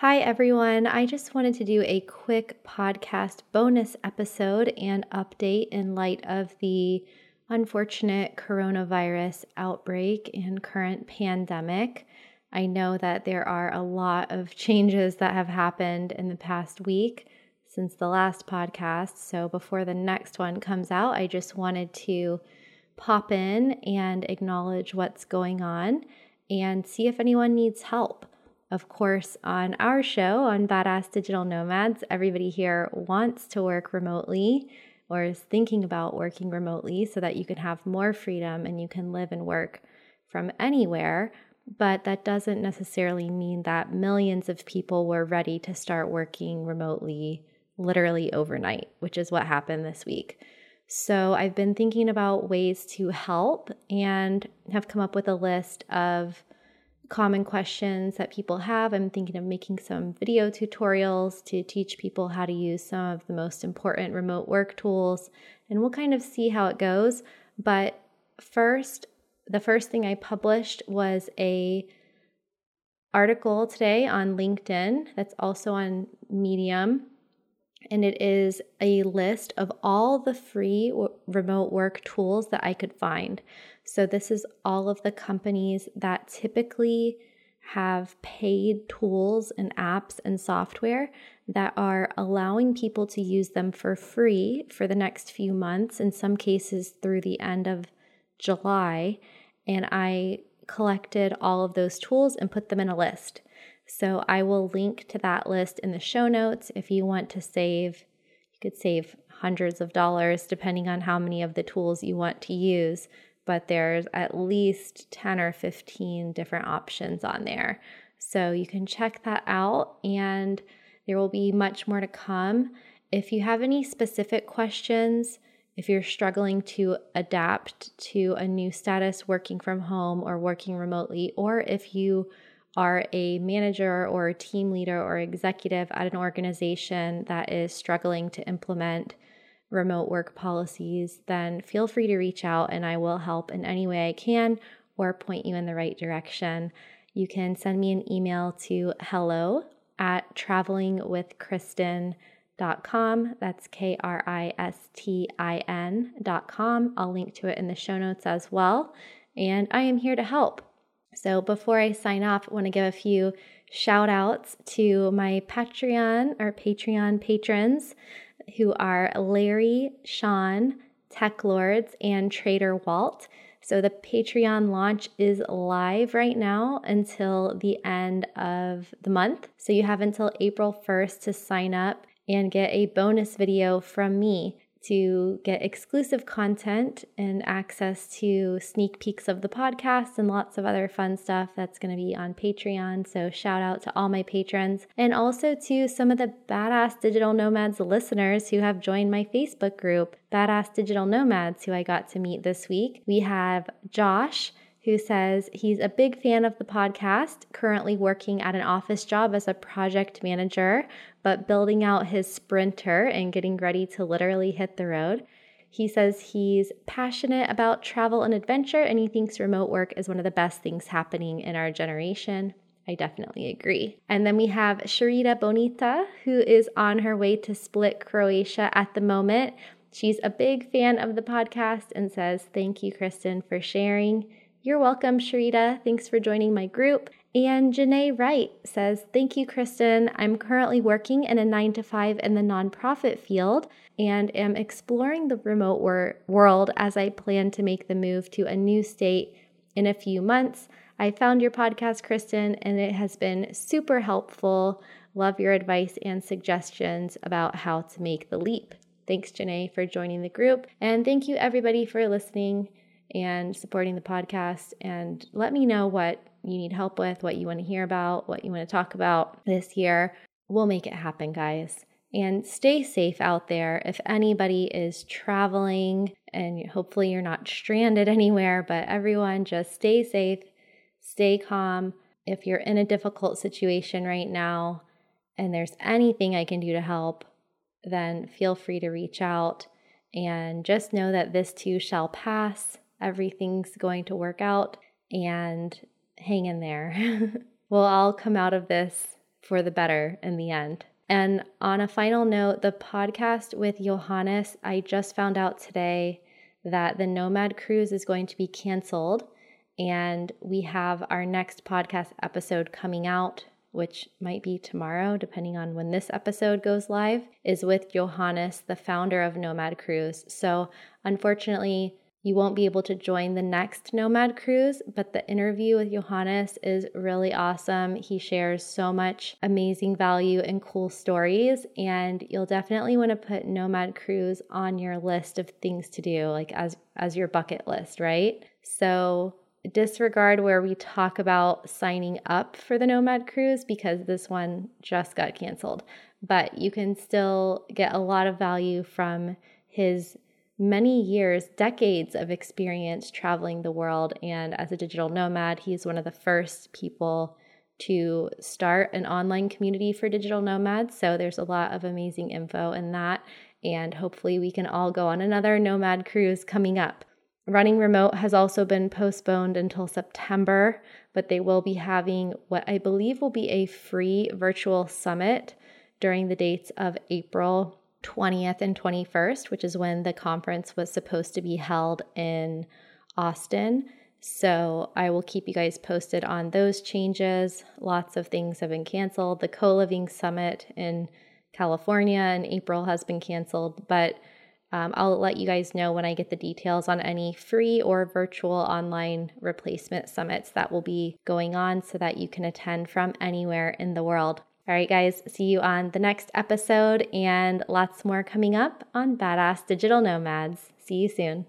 Hi, everyone. I just wanted to do a quick podcast bonus episode and update in light of the unfortunate coronavirus outbreak and current pandemic. I know that there are a lot of changes that have happened in the past week since the last podcast. So before the next one comes out, I just wanted to pop in and acknowledge what's going on and see if anyone needs help. Of course, on our show on Badass Digital Nomads, everybody here wants to work remotely or is thinking about working remotely so that you can have more freedom and you can live and work from anywhere. But that doesn't necessarily mean that millions of people were ready to start working remotely literally overnight, which is what happened this week. So I've been thinking about ways to help and have come up with a list of common questions that people have. I'm thinking of making some video tutorials to teach people how to use some of the most important remote work tools, and we'll kind of see how it goes. But first, the first thing I published was a article today on LinkedIn that's also on Medium and it is a list of all the free remote work tools that I could find. So, this is all of the companies that typically have paid tools and apps and software that are allowing people to use them for free for the next few months, in some cases through the end of July. And I collected all of those tools and put them in a list. So I will link to that list in the show notes if you want to save. You could save hundreds of dollars depending on how many of the tools you want to use, but there's at least 10 or 15 different options on there. So you can check that out and there will be much more to come. If you have any specific questions, if you're struggling to adapt to a new status working from home or working remotely, or if you are a manager or a team leader or executive at an organization that is struggling to implement remote work policies, then feel free to reach out and I will help in any way I can or point you in the right direction. You can send me an email to hello at travelingwithkristin.com. That's K R I S T I N.com. I'll link to it in the show notes as well. And I am here to help. So before I sign off, I want to give a few shout outs to my Patreon or Patreon patrons who are Larry, Sean, Tech Lords, and Trader Walt. So the Patreon launch is live right now until the end of the month. So you have until April 1st to sign up and get a bonus video from me to get exclusive content and access to sneak peeks of the podcast and lots of other fun stuff that's going to be on Patreon. So, shout out to all my patrons and also to some of the Badass Digital Nomads listeners who have joined my Facebook group, Badass Digital Nomads, who I got to meet this week. We have Josh who says he's a big fan of the podcast, currently working at an office job as a project manager, but building out his sprinter and getting ready to literally hit the road. He says he's passionate about travel and adventure, and he thinks remote work is one of the best things happening in our generation. I definitely agree. And then we have Sharita Bonita, who is on her way to Split, Croatia at the moment. She's a big fan of the podcast and says, Thank you, Kristin, for sharing. You're welcome, Sharita. Thanks for joining my group. And Janae Wright says, Thank you, Kristin. I'm currently working in a nine to five in the nonprofit field and am exploring the remote wor- world as I plan to make the move to a new state in a few months. I found your podcast, Kristin, and it has been super helpful. Love your advice and suggestions about how to make the leap. Thanks, Janae, for joining the group. And thank you, everybody, for listening and supporting the podcast. And let me know what you need help with, what you want to hear about, what you want to talk about this year. We'll make it happen, guys. And stay safe out there. If anybody is traveling, and hopefully you're not stranded anywhere, but everyone just stay safe, stay calm. If you're in a difficult situation right now and there's anything I can do to help, then feel free to reach out and just know that this too shall pass everything's going to work out and hang in there. we'll all come out of this for the better in the end. And on a final note, the podcast with Johannes, I just found out today that the Nomad Cruise is going to be canceled. And we have our next podcast episode coming out, which might be tomorrow, depending on when this episode goes live, is with Johannes, the founder of Nomad Cruise. So, unfortunately, you won't be able to join the next Nomad Cruise, but the interview with Johannes is really awesome. He shares so much amazing value and cool stories, and you'll definitely want to put Nomad Cruise on your list of things to do, like as as your bucket list, right? So disregard where we talk about signing up for the Nomad Cruise because this one just got canceled. But you can still get a lot of value from his many years, decades of experience traveling the world. And as a digital nomad, he's one of the first people to start an online community for digital nomads. So there's a lot of amazing info in that. And hopefully, we can all go on another nomad cruise coming up. Running remote has also been postponed until September, but they will be having what I believe will be a free virtual summit during the dates of April 20th and 21st, which is when the conference was supposed to be held in Austin. So I will keep you guys posted on those changes. Lots of things have been canceled. The co living summit in California in April has been canceled, but um, I'll let you guys know when I get the details on any free or virtual online replacement summits that will be going on so that you can attend from anywhere in the world. All right, guys, see you on the next episode and lots more coming up on Badass Digital Nomads. See you soon.